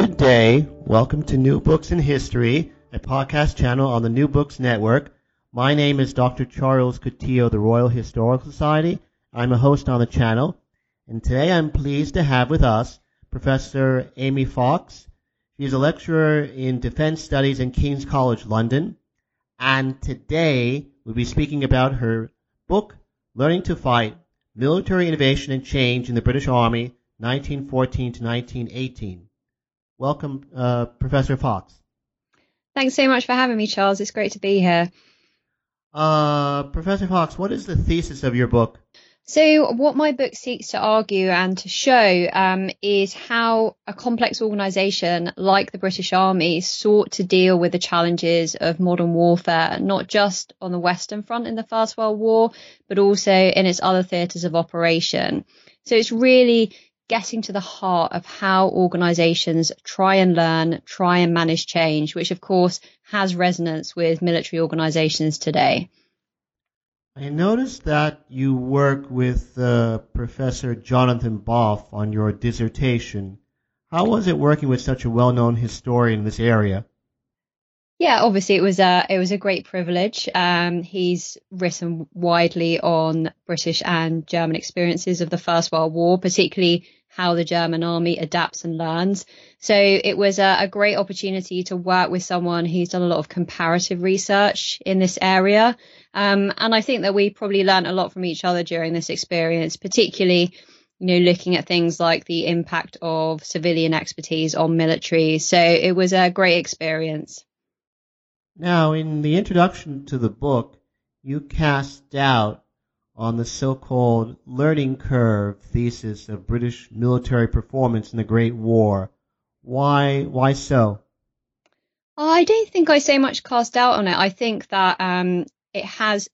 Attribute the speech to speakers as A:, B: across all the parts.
A: Good day. Welcome to New Books in History, a podcast channel on the New Books Network. My name is Dr. Charles Coutinho of the Royal Historical Society. I'm a host on the channel. And today I'm pleased to have with us Professor Amy Fox. She's a lecturer in Defense Studies in King's College London. And today we'll be speaking about her book, Learning to Fight, Military Innovation and Change in the British Army, 1914 to 1918. Welcome, uh, Professor Fox.
B: Thanks so much for having me, Charles. It's great to be here.
A: Uh, Professor Fox, what is the thesis of your book?
B: So, what my book seeks to argue and to show um, is how a complex organisation like the British Army sought to deal with the challenges of modern warfare, not just on the Western Front in the First World War, but also in its other theatres of operation. So, it's really getting to the heart of how organizations try and learn, try and manage change, which of course has resonance with military organizations today.
A: I noticed that you work with uh, Professor Jonathan Boff on your dissertation. How was it working with such a well-known historian in this area?
B: Yeah, obviously it was a it was a great privilege. Um, he's written widely on British and German experiences of the First World War, particularly how the German army adapts and learns. So it was a, a, great opportunity to work with someone who's done a lot of comparative research in this area. Um, and I think that we probably learned a lot from each other during this experience, particularly, you know, looking at things like the impact of civilian expertise on military. So it was a great experience.
A: Now, in the introduction to the book, you cast doubt on the so-called learning curve thesis of British military performance in the Great War. Why, why so?
B: I don't think I so much cast doubt on it. I think that um, it has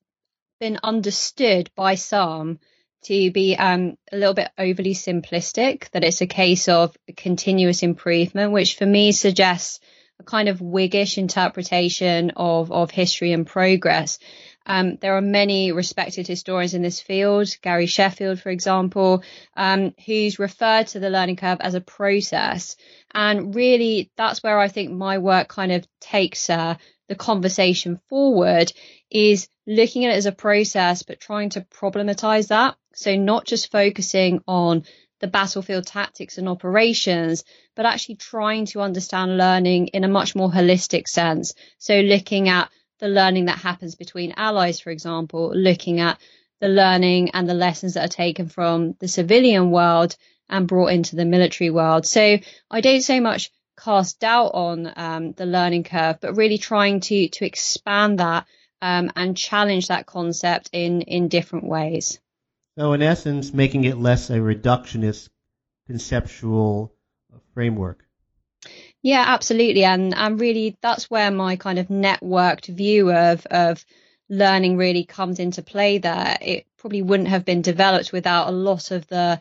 B: been understood by some to be um, a little bit overly simplistic, that it's a case of continuous improvement, which for me suggests a kind of Whiggish interpretation of, of history and progress. Um, there are many respected historians in this field, Gary Sheffield, for example, um, who's referred to the learning curve as a process. And really, that's where I think my work kind of takes uh, the conversation forward is looking at it as a process, but trying to problematize that. So not just focusing on the battlefield tactics and operations, but actually trying to understand learning in a much more holistic sense. So looking at the learning that happens between allies, for example, looking at the learning and the lessons that are taken from the civilian world and brought into the military world. So I don't so much cast doubt on um, the learning curve, but really trying to to expand that um, and challenge that concept in in different ways.
A: So in essence, making it less a reductionist conceptual framework.
B: Yeah, absolutely. And and really that's where my kind of networked view of of learning really comes into play there. It probably wouldn't have been developed without a lot of the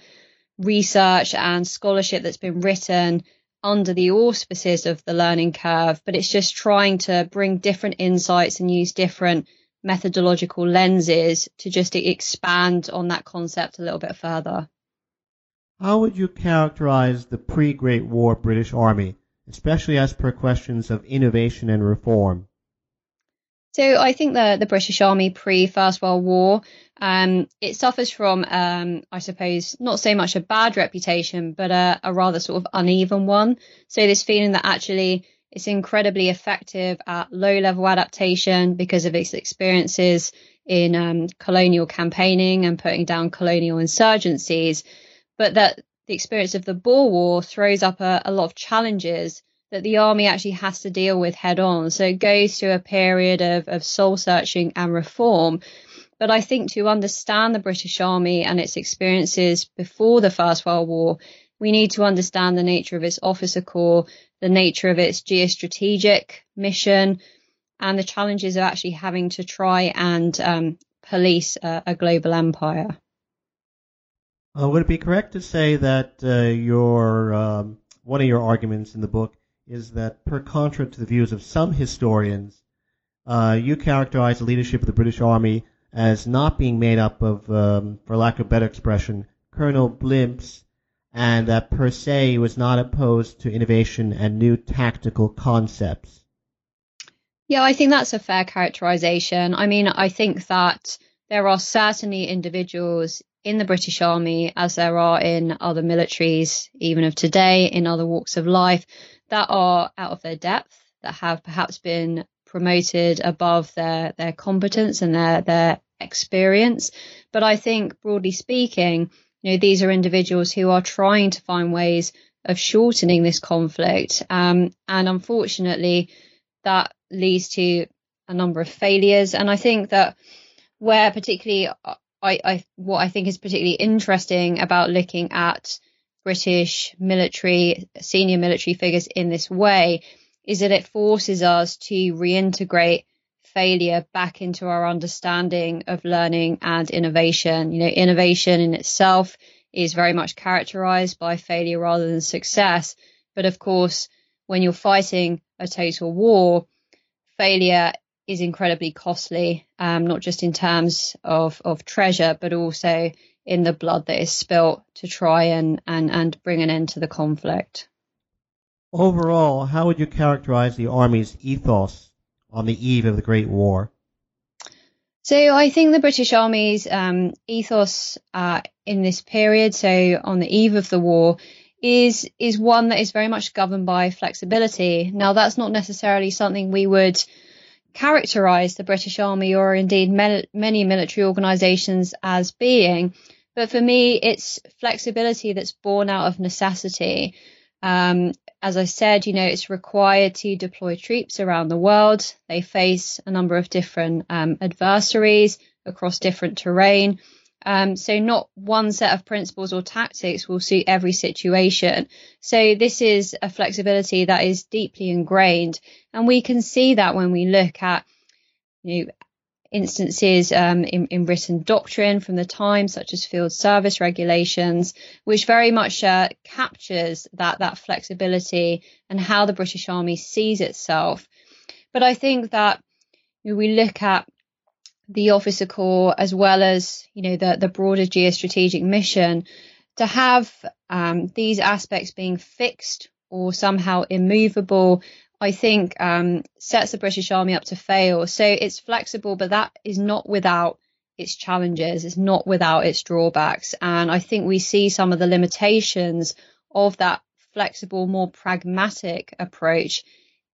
B: research and scholarship that's been written under the auspices of the learning curve, but it's just trying to bring different insights and use different methodological lenses to just expand on that concept a little bit further.
A: How would you characterize the pre Great War British Army? Especially as per questions of innovation and reform?
B: So I think the the British Army pre First World War, um, it suffers from, um, I suppose, not so much a bad reputation, but a, a, rather sort of uneven one. So this feeling that actually it's incredibly effective at low level adaptation because of its experiences in um, colonial campaigning and putting down colonial insurgencies, but that the experience of the Boer War throws up a, a lot of challenges that the army actually has to deal with head on. So it goes through a period of, of soul searching and reform. But I think to understand the British Army and its experiences before the First World War, we need to understand the nature of its officer corps, the nature of its geostrategic mission, and the challenges of actually having to try and um, police a, a, global empire.
A: Uh, would it be correct to say that uh, your um, one of your arguments in the book is that, per contra to the views of some historians, uh, you characterize the leadership of the British Army as not being made up of, um, for lack of better expression, Colonel Blimps, and that per se was not opposed to innovation and new tactical concepts.
B: Yeah, I think that's a fair characterization. I mean, I think that there are certainly individuals in the British Army, as there are in other militaries, even of today, in other walks of life, that are out of their depth, that have perhaps been promoted above their their competence and their their experience. But I think broadly speaking, you know, these are individuals who are trying to find ways of shortening this conflict. Um, and unfortunately, that leads to a number of failures. And I think that where particularly I, I what I think is particularly interesting about looking at British military senior military figures in this way is that it forces us to reintegrate failure back into our understanding of learning and innovation. You know, innovation in itself is very much characterized by failure rather than success. But of course, when you're fighting a total war, failure is incredibly costly, um, not just in terms of, of treasure, but also in the blood that is spilt to try and, and, and bring an end to the conflict.
A: Overall, how would you characterize the Army's ethos on the eve of the Great War?
B: So I think the British Army's um, ethos uh, in this period, so on the eve of the war, is is one that is very much governed by flexibility. Now that's not necessarily something we would characterize the British Army or indeed many military organizations as being, but for me it's flexibility that's born out of necessity. Um, as I said, you know, it's required to deploy troops around the world. They face a number of different um, adversaries across different terrain. Um, so not one set of principles or tactics will suit every situation. So this is a flexibility that is deeply ingrained, and we can see that when we look at you know, instances um, in, in, written doctrine from the time, such as field service regulations, which very much uh, captures that that flexibility and how the British Army sees itself. But I think that we look at the officer corps as well as you know the the broader geostrategic mission to have um, these aspects being fixed or somehow immovable I think um, sets the British Army up to fail. So it's flexible, but that is not without its challenges. It's not without its drawbacks. And I think we see some of the limitations of that flexible, more pragmatic approach,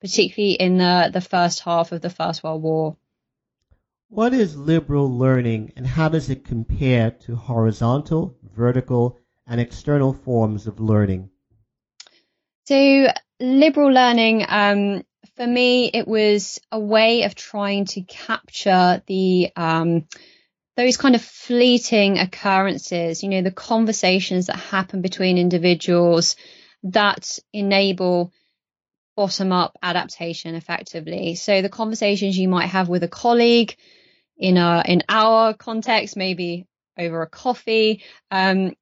B: particularly in the, the first half of the First World War.
A: What is liberal learning and how does it compare to horizontal, vertical, and external forms of learning?
B: So liberal learning, um, for me, it was a way of trying to capture the um, those kind of fleeting occurrences, you know, the conversations that happen between individuals that enable bottom up adaptation effectively. So the conversations you might have with a colleague in a in our context, maybe over a coffee, um,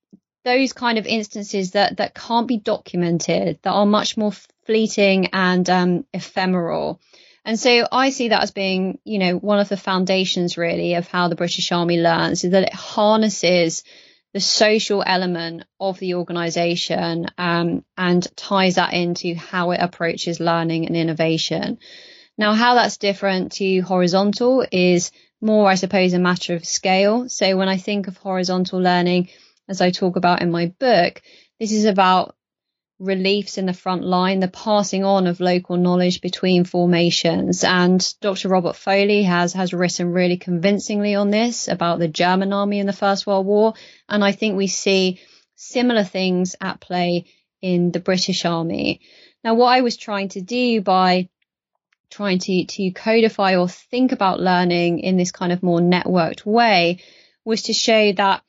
B: those kind of instances that that can't be documented, that are much more fleeting and um, ephemeral. And so I see that as being, you know, one of the foundations really of how the British Army learns is that it harnesses the social element of the organization um, and ties that into how it approaches learning and innovation. Now, how that's different to horizontal is more, I suppose, a matter of scale. So when I think of horizontal learning, as I talk about in my book, this is about reliefs in the front line, the passing on of local knowledge between formations. And Dr. Robert Foley has, has written really convincingly on this about the German army in the First World War. And I think we see similar things at play in the British army. Now, what I was trying to do by trying to, to codify or think about learning in this kind of more networked way was to show that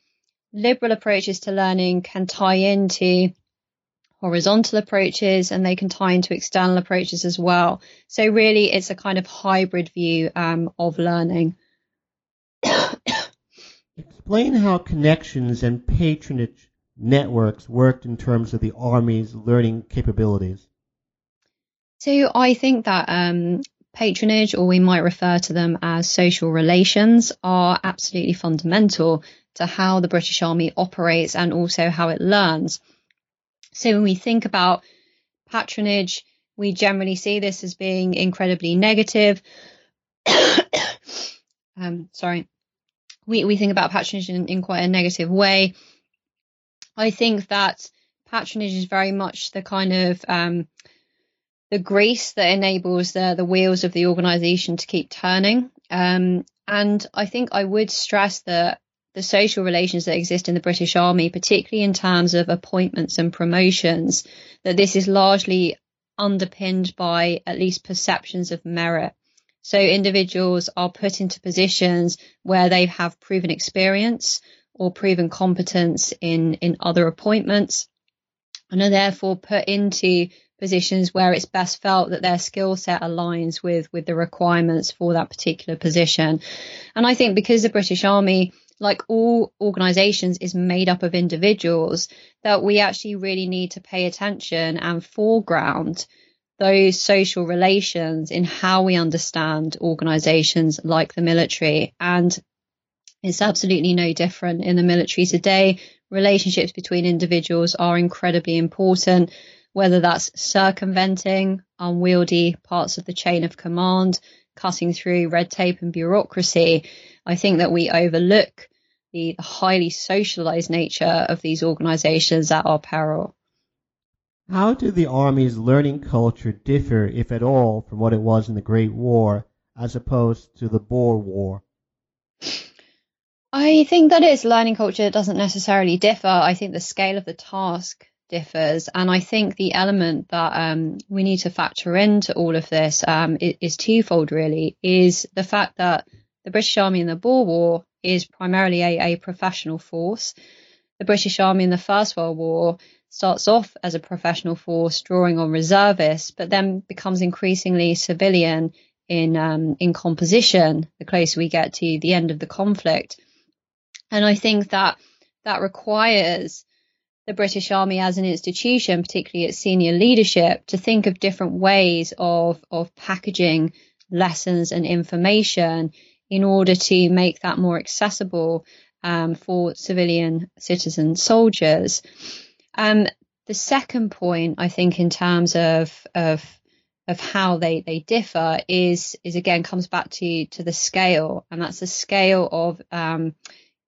B: liberal approaches to learning can tie into horizontal approaches and they can tie into external approaches as well. So really it's a kind of hybrid view um, of learning.
A: Explain how connections and patronage networks worked in terms of the Army's learning capabilities.
B: So I think that um, patronage, or we might refer to them as social relations, are absolutely fundamental to how the British Army operates and also how it learns. So when we think about patronage, we generally see this as being incredibly negative. um, sorry. We, we think about patronage in, in quite a negative way. I think that patronage is very much the kind of um, the grease that enables the the wheels of the organisation to keep turning. Um, and I think I would stress that the social relations that exist in the British Army, particularly in terms of appointments and promotions, that this is largely underpinned by at least perceptions of merit. So individuals are put into positions where they have proven experience or proven competence in, in other appointments and are therefore put into positions where it's best felt that their skill set aligns with, with the requirements for that particular position. And I think because the British Army like all organizations is made up of individuals that we actually really need to pay attention and foreground those social relations in how we understand organizations like the military. And it's absolutely no different in the military today. Relationships between individuals are incredibly important whether that's circumventing unwieldy parts of the chain of command cutting through red tape and bureaucracy i think that we overlook the highly socialized nature of these organizations at our peril.
A: How did the Army's learning culture differ, if at all, from what it was in the Great War, as opposed to the Boer War?
B: I think that its learning culture doesn't necessarily differ. I think the scale of the task differs, and I think the element that um, we need to factor into all of this um, is, twofold. Really, is the fact that the British Army in the Boer War is primarily a, a professional force. The British Army in the First World War starts off as a professional force, drawing on reservists, but then becomes increasingly civilian in um, in composition the closer we get to the end of the conflict. And I think that that requires the British Army as an institution, particularly its senior leadership, to think of different ways of of packaging lessons and information in order to make that more accessible um, for civilian citizen soldiers. Um, the second point, I think, in terms of of of how they, they differ is is again comes back to to the scale, and that's the scale of um,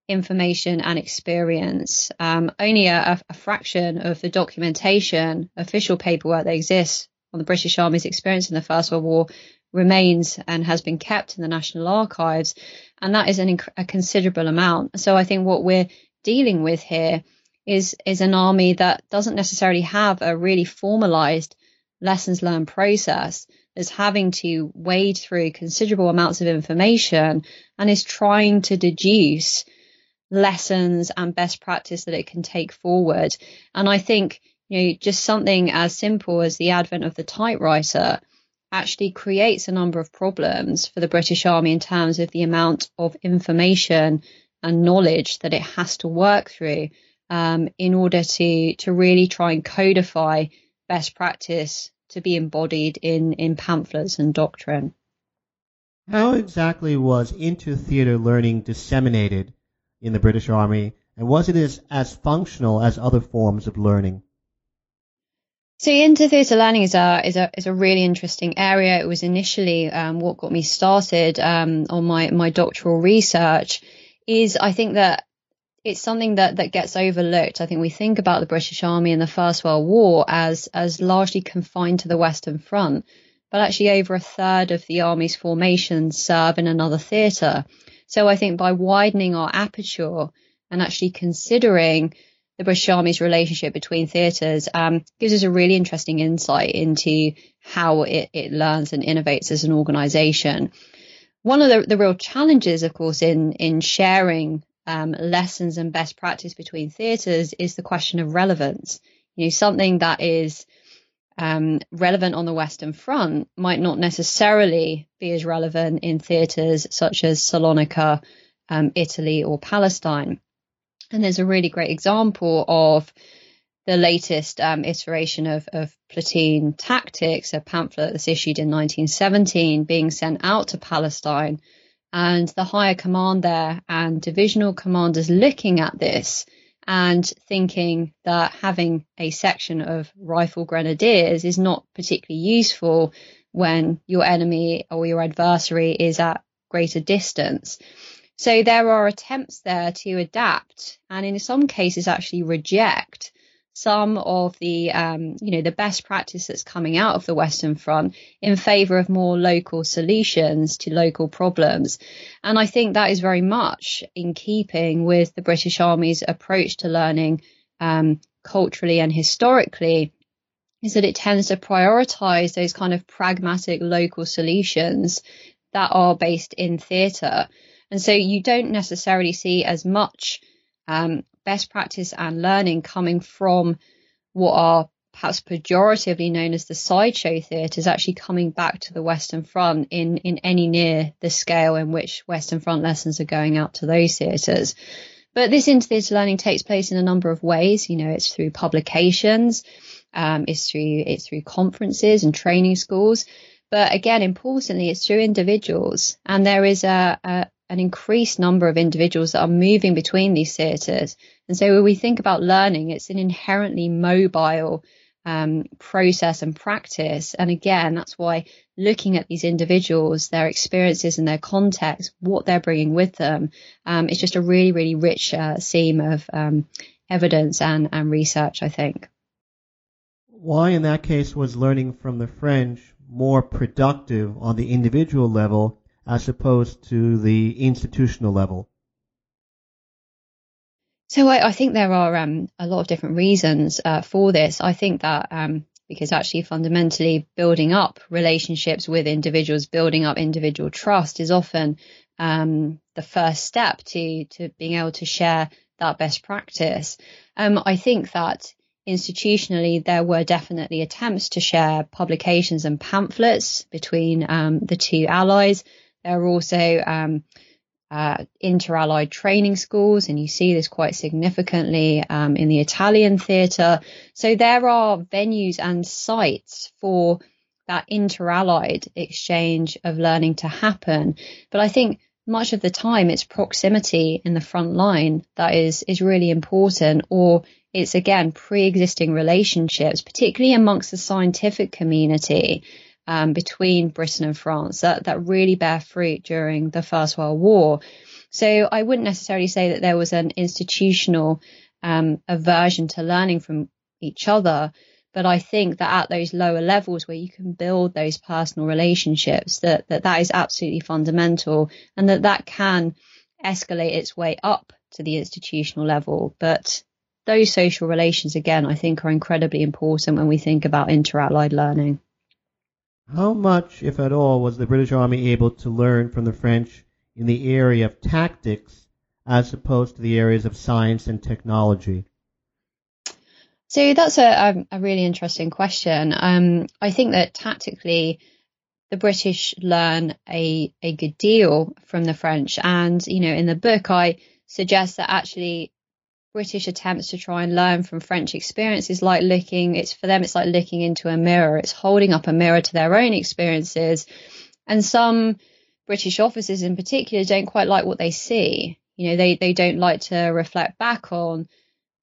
B: information and experience. Um, only a, a, fraction of the documentation, official paperwork that exists on the British Army's experience in the First World War remains and has been kept in the National Archives, and that is an, a considerable amount. So I think what we're dealing with here is is an army that doesn't necessarily have a really formalized lessons learned process is having to wade through considerable amounts of information and is trying to deduce lessons and best practice that it can take forward. And I think, you know, just something as simple as the advent of the typewriter actually creates a number of problems for the British Army in terms of the amount of information and knowledge that it has to work through um, in order to to really try and codify best practice to be embodied in in pamphlets and doctrine.
A: How exactly was inter-theater learning disseminated in the British Army, and was it as, as functional as other forms of learning?
B: So inter-theatre learning is a is a is a really interesting area. It was initially um, what got me started um, on my my doctoral research. Is I think that it's something that that gets overlooked. I think we think about the British Army in the First World War as as largely confined to the Western Front, but actually over a third of the army's formations serve in another theatre. So I think by widening our aperture and actually considering the British Army's relationship between theatres um, gives us a really interesting insight into how it, it learns and innovates as an organisation. One of the, the, real challenges, of course, in in sharing um, lessons and best practice between theatres is the question of relevance. You know, something that is um, relevant on the Western Front might not necessarily be as relevant in theatres such as Salonika, um, Italy, or Palestine. And there's a really great example of the latest um, iteration of, of, platoon tactics, a pamphlet that's issued in 1917, being sent out to Palestine. And the higher command there and divisional commanders looking at this and thinking that having a section of rifle grenadiers is not particularly useful when your enemy or your adversary is at greater distance. So there are attempts there to adapt and in some cases actually reject some of the um, you know the best practice that's coming out of the Western Front in favour of more local solutions to local problems, and I think that is very much in keeping with the British Army's approach to learning um, culturally and historically. Is that it tends to prioritise those kind of pragmatic local solutions that are based in theatre, and so you don't necessarily see as much um, best practice and learning coming from what are perhaps pejoratively known as the sideshow theatres actually coming back to the Western Front in, in any near the scale in which Western Front lessons are going out to those theatres. But this inter-theatre learning takes place in a number of ways. You know, it's through publications, um, it's through it's through conferences and training schools. But again, importantly, it's through individuals, and there is a, a an increased number of individuals that are moving between these theatres. And so when we think about learning, it's an inherently mobile um, process and practice. And again, that's why looking at these individuals, their experiences and their context, what they're bringing with them, um, it's just a really, really rich uh, seam of um, evidence and, and research, I think.
A: Why, in that case, was learning from the French more productive on the individual level as opposed to the institutional level?
B: So I, I think there are um, a lot of different reasons uh, for this. I think that um, because actually fundamentally building up relationships with individuals, building up individual trust is often um, the first step to to being able to share that best practice. Um, I think that institutionally there were definitely attempts to share publications and pamphlets between um, the two allies. There are also um, uh, inter-allied training schools, and you see this quite significantly um, in the Italian theatre. So there are venues and sites for that inter-allied exchange of learning to happen. But I think much of the time it's proximity in the front line that is is really important, or it's again pre-existing relationships, particularly amongst the scientific community um, between Britain and France that, that really bear fruit during the First World War. So I wouldn't necessarily say that there was an institutional um, aversion to learning from each other, but I think that at those lower levels where you can build those personal relationships, that that, that is absolutely fundamental, and that that can escalate its way up to the institutional level. But those social relations, again, I think are incredibly important when we think about inter-allied learning.
A: How much, if at all, was the British Army able to learn from the French in the area of tactics as opposed to the areas of science and technology?
B: So that's a, a really interesting question. Um, I think that tactically, the British learn a, a good deal from the French. And, you know, in the book, I suggest that actually British attempts to try and learn from French experiences like looking it's for them it's like looking into a mirror. It's holding up a mirror to their own experiences. And some British officers in particular don't quite like what they see. You know they they don't like to reflect back on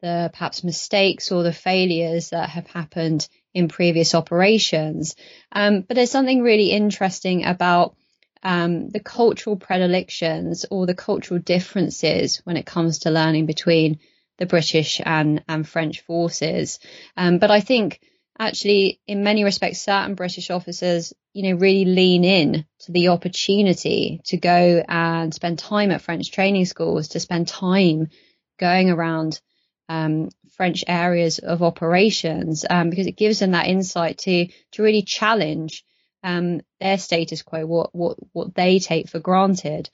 B: the perhaps mistakes or the failures that have happened in previous operations. Um, but there's something really interesting about um, the cultural predilections or the cultural differences when it comes to learning between the British and, and French forces. Um, but I think actually, in many respects, certain British officers, you know, really lean in to the opportunity to go and spend time at French training schools, to spend time going around um, French areas of operations um, because it gives them that insight to to really challenge um, their status quo, what what what they take for granted.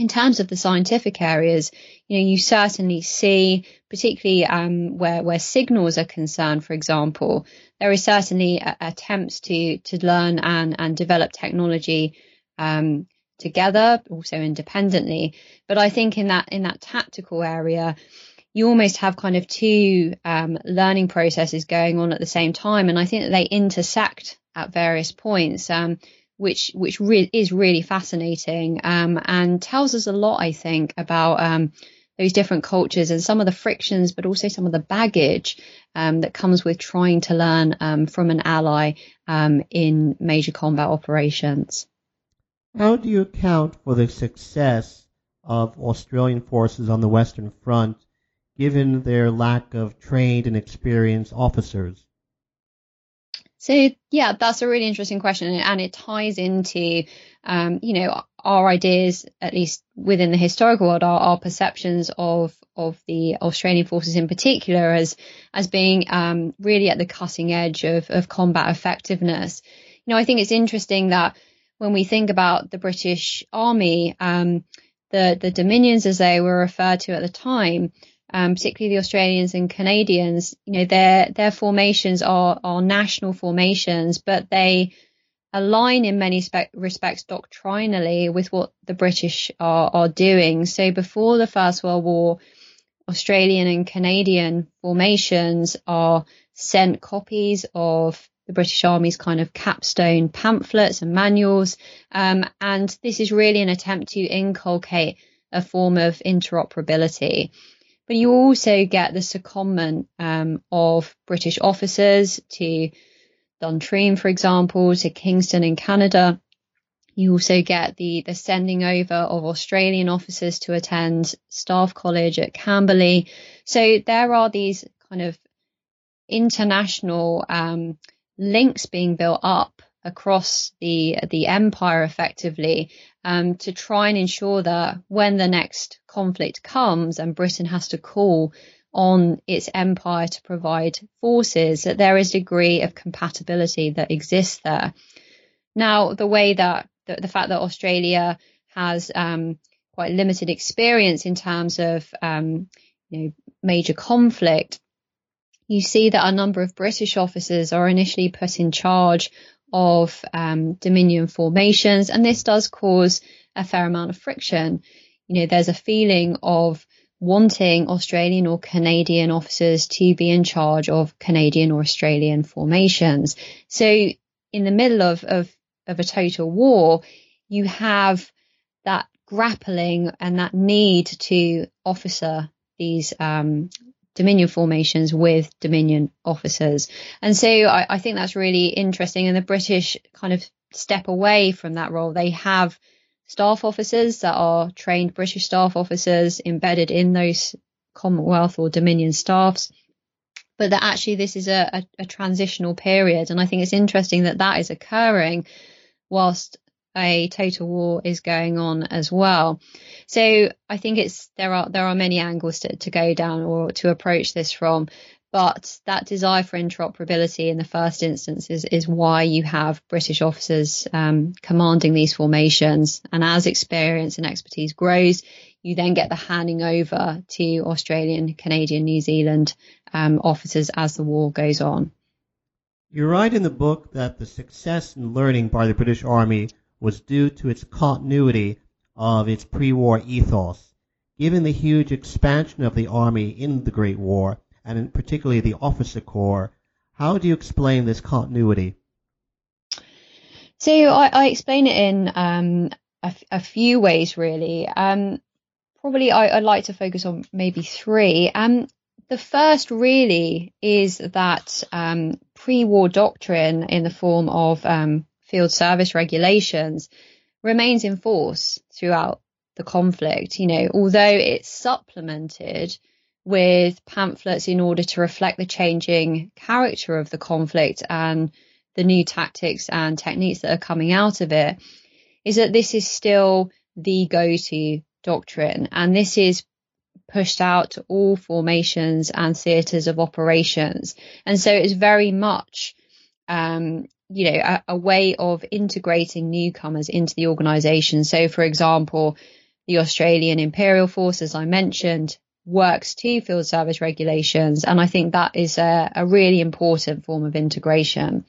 B: In terms of the scientific areas, you know, you certainly see, particularly um, where where signals are concerned, for example, there is certainly a, attempts to to learn and and develop technology um, together, also independently. But I think in that in that tactical area, you almost have kind of two um, learning processes going on at the same time, and I think that they intersect at various points, um, which which re- is really fascinating um, and tells us a lot, I think, about um, those different cultures and some of the frictions, but also some of the baggage um, that comes with trying to learn um, from an ally in major combat operations.
A: How do you account for the success of Australian forces on the Western Front, given their lack of trained and experienced officers?
B: So yeah, that's a really interesting question, and it ties into, um, you know, our ideas, at least within the historical world, our, our perceptions of of the Australian forces in particular as as being um, really at the cutting edge of of combat effectiveness. You know, I think it's interesting that when we think about the British Army, um, the the Dominions as they were referred to at the time, um, particularly the Australians and Canadians, you know, their their formations are are national formations, but they align in many spe- respects doctrinally with what the British are are doing. So before the First World War, Australian and Canadian formations are sent copies of the British Army's kind of capstone pamphlets and manuals. Um, and this is really an attempt to inculcate a form of interoperability. But you also get the secondment um, of British officers to Duntroon, for example, to Kingston in Canada. You also get the, the sending over of Australian officers to attend Staff College at Camberley. So there are these kind of international um, links being built up across the the empire effectively um, to try and ensure that when the next conflict comes and Britain has to call on its empire to provide forces that there is a degree of compatibility that exists there. Now, the way that the, the fact that Australia has um, quite limited experience in terms of um, you know major conflict you see that a number of British officers are initially put in charge of um, Dominion formations, and this does cause a fair amount of friction. You know, there's a feeling of wanting Australian or Canadian officers to be in charge of Canadian or Australian formations. So, in the middle of, of, of a total war, you have that grappling and that need to officer these um, Dominion formations with Dominion officers. And so I, I, think that's really interesting. And the British kind of step away from that role. They have staff officers that are trained British staff officers embedded in those Commonwealth or Dominion staffs. But that actually this is a, a, a transitional period. And I think it's interesting that that is occurring whilst a total war is going on as well. So I think it's there are there are many angles to, to go down or to approach this from. But that desire for interoperability in the first instance is, is why you have British officers um, commanding these formations. And as experience and expertise grows, you then get the handing over to Australian, Canadian, New Zealand um, officers as the war goes on.
A: You write in the book that the success in learning by the British Army was due to its continuity of its pre-war ethos. Given the huge expansion of the Army in the Great War, and in particularly the officer corps, how do you explain this continuity?
B: So I, I explain it in um, a, a, few ways, really. Um, probably I, would like to focus on maybe three. Um, the first really is that um, pre-war doctrine in the form of um, field service regulations remains in force throughout the conflict. You know, although it's supplemented with pamphlets in order to reflect the changing character of the conflict and the new tactics and techniques that are coming out of it, is that this is still the go to doctrine. And this is pushed out to all formations and theatres of operations. And so it's very much, um, you know, a, a, way of integrating newcomers into the organisation. So, for example, the Australian Imperial Force, as I mentioned, works to field service regulations. And I think that is a, a really important form of integration.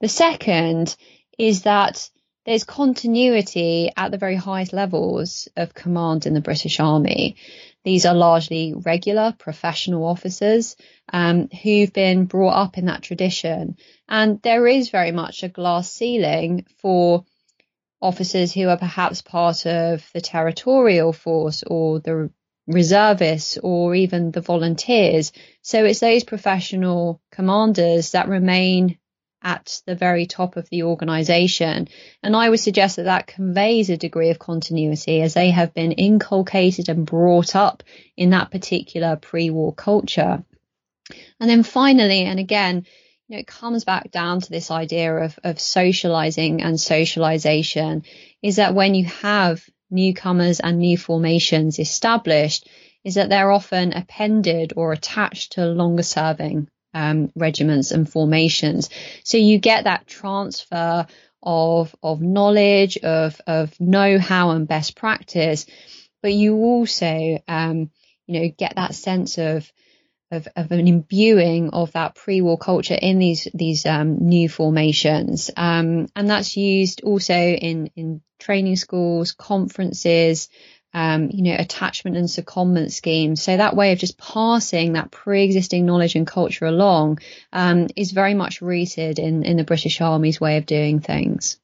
B: The second is that there's continuity at the very highest levels of command in the British Army. These are largely regular professional officers um, who've been brought up in that tradition. And there is very much a glass ceiling for officers who are perhaps part of the territorial force or the reservists or even the volunteers. So it's those professional commanders that remain at the very top of the organisation. And I would suggest that that conveys a degree of continuity as they have been inculcated and brought up in that particular pre-war culture. And then finally, and again, you know, it comes back down to this idea of, of socializing and socialization is that when you have newcomers and new formations established, is that they're often appended or attached to longer serving um, regiments and formations. So you get that transfer of of knowledge, of of know-how and best practice, but you also um, you know get that sense of of, of an imbuing of that pre-war culture in these these um, new formations, um, and that's used also in in training schools, conferences, um, you know, attachment and secondment schemes. So that way of just passing that pre-existing knowledge and culture along um, is very much rooted in, in the British Army's way of doing things.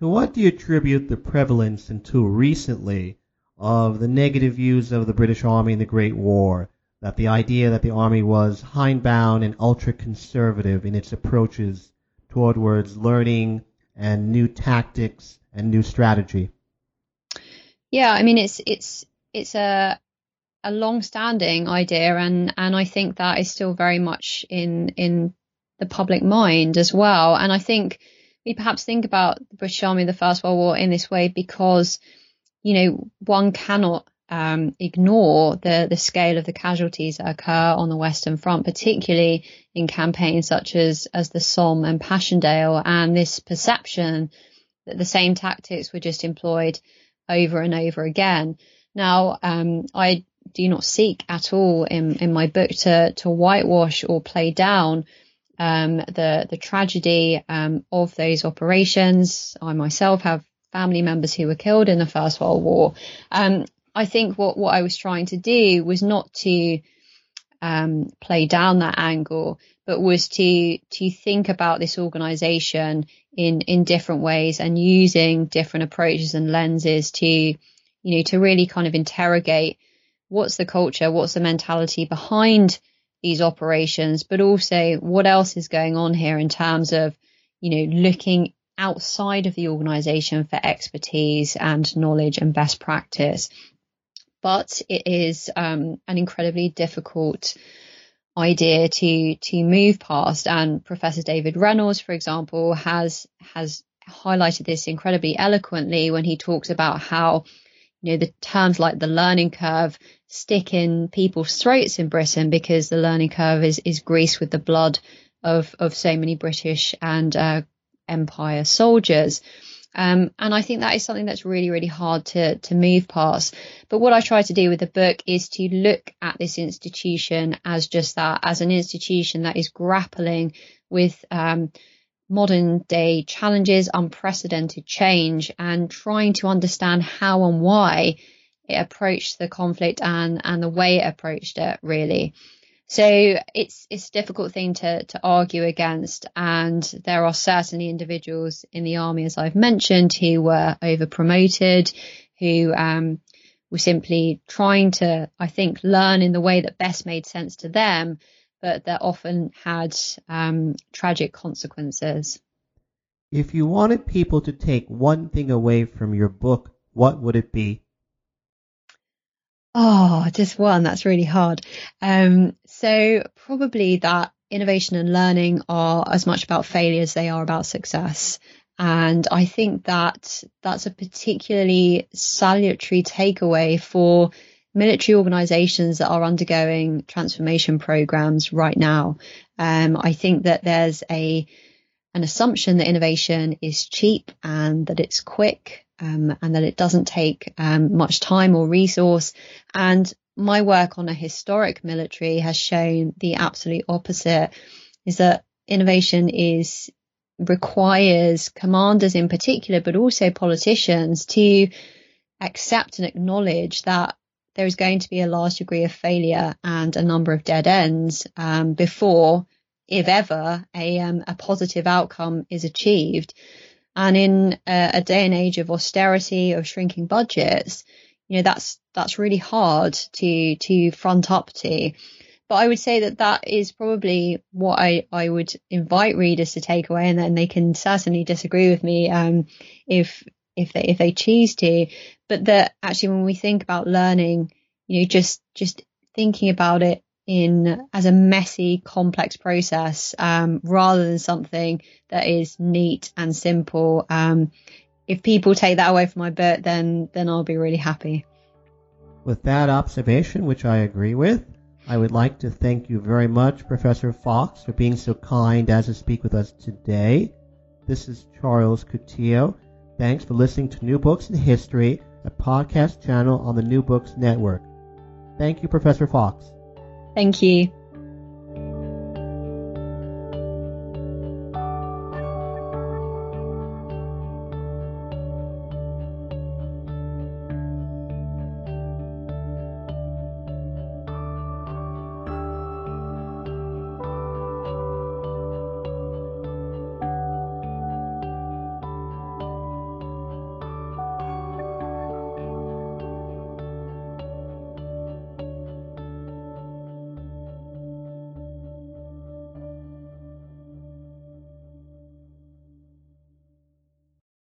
A: To what do you attribute the prevalence until recently of the negative views of the British Army in the Great War? That the idea that the Army was hindbound and ultra-conservative in its approaches towards learning and new tactics and new strategy?
B: Yeah, I mean it's it's it's a a long-standing idea, and and I think that is still very much in in the public mind as well. And I think we perhaps think about the British Army, the First World War, in this way because you know one cannot um, ignore the the scale of the casualties that occur on the Western Front, particularly in campaigns such as as the Somme and Passchendaele, and this perception that the same tactics were just employed over and over again. Now, um, I do not seek at all in, in my book to, to whitewash or play down um, the the tragedy um, of those operations. I myself have family members who were killed in the First World War. Um, I think what what I was trying to do was not to um, play down that angle, but was to to think about this organisation in in different ways and using different approaches and lenses to you know to really kind of interrogate what's the culture what's the mentality behind these operations but also what else is going on here in terms of you know looking outside of the organization for expertise and knowledge and best practice but it is um, an incredibly difficult idea to to move past. And Professor David Reynolds, for example, has has highlighted this incredibly eloquently when he talks about how you know the terms like the learning curve stick in people's throats in Britain because the learning curve is is greased with the blood of of so many British and uh, Empire soldiers. Um, and I think that is something that's really, really hard to, to move past. But what I try to do with the book is to look at this institution as just that, as an institution that is grappling with, um, modern day challenges, unprecedented change and trying to understand how and why it approached the conflict and, and the way it approached it really. So it's it's a difficult thing to to argue against, and there are certainly individuals in the army, as I've mentioned, who were over promoted, who um, were simply trying to, I think, learn in the way that best made sense to them, but that often had um, tragic consequences.
A: If you wanted people to take one thing away from your book, what would it be?
B: Oh, just one. That's really hard. Um, so probably that innovation and learning are as much about failure as they are about success. And I think that that's a particularly salutary takeaway for military organizations that are undergoing transformation programs right now. Um, I think that there's a an assumption that innovation is cheap and that it's quick um, and that it doesn't take um, much time or resource. And my work on a historic military has shown the absolute opposite is that innovation is requires commanders in particular, but also politicians to accept and acknowledge that there is going to be a large degree of failure and a number of dead ends um, before, if ever, a, um, a positive outcome is achieved. And in a, a, day and age of austerity, of shrinking budgets, you know that's that's really hard to to front up to. But I would say that that is probably what I, I would invite readers to take away, and then they can certainly disagree with me um, if if they if they choose to. But that actually, when we think about learning, you know, just just thinking about it in as a messy, complex process um, rather than something that is neat and simple. Um, if people take that away from my book, then then I'll be really happy.
A: With that observation, which I agree with, I would like to thank you very much, Professor Fox, for being so kind as to speak with us today. This is Charles Coutinho. Thanks for listening to New Books in History, a podcast channel on the New Books Network. Thank you, Professor Fox.
B: Thank you.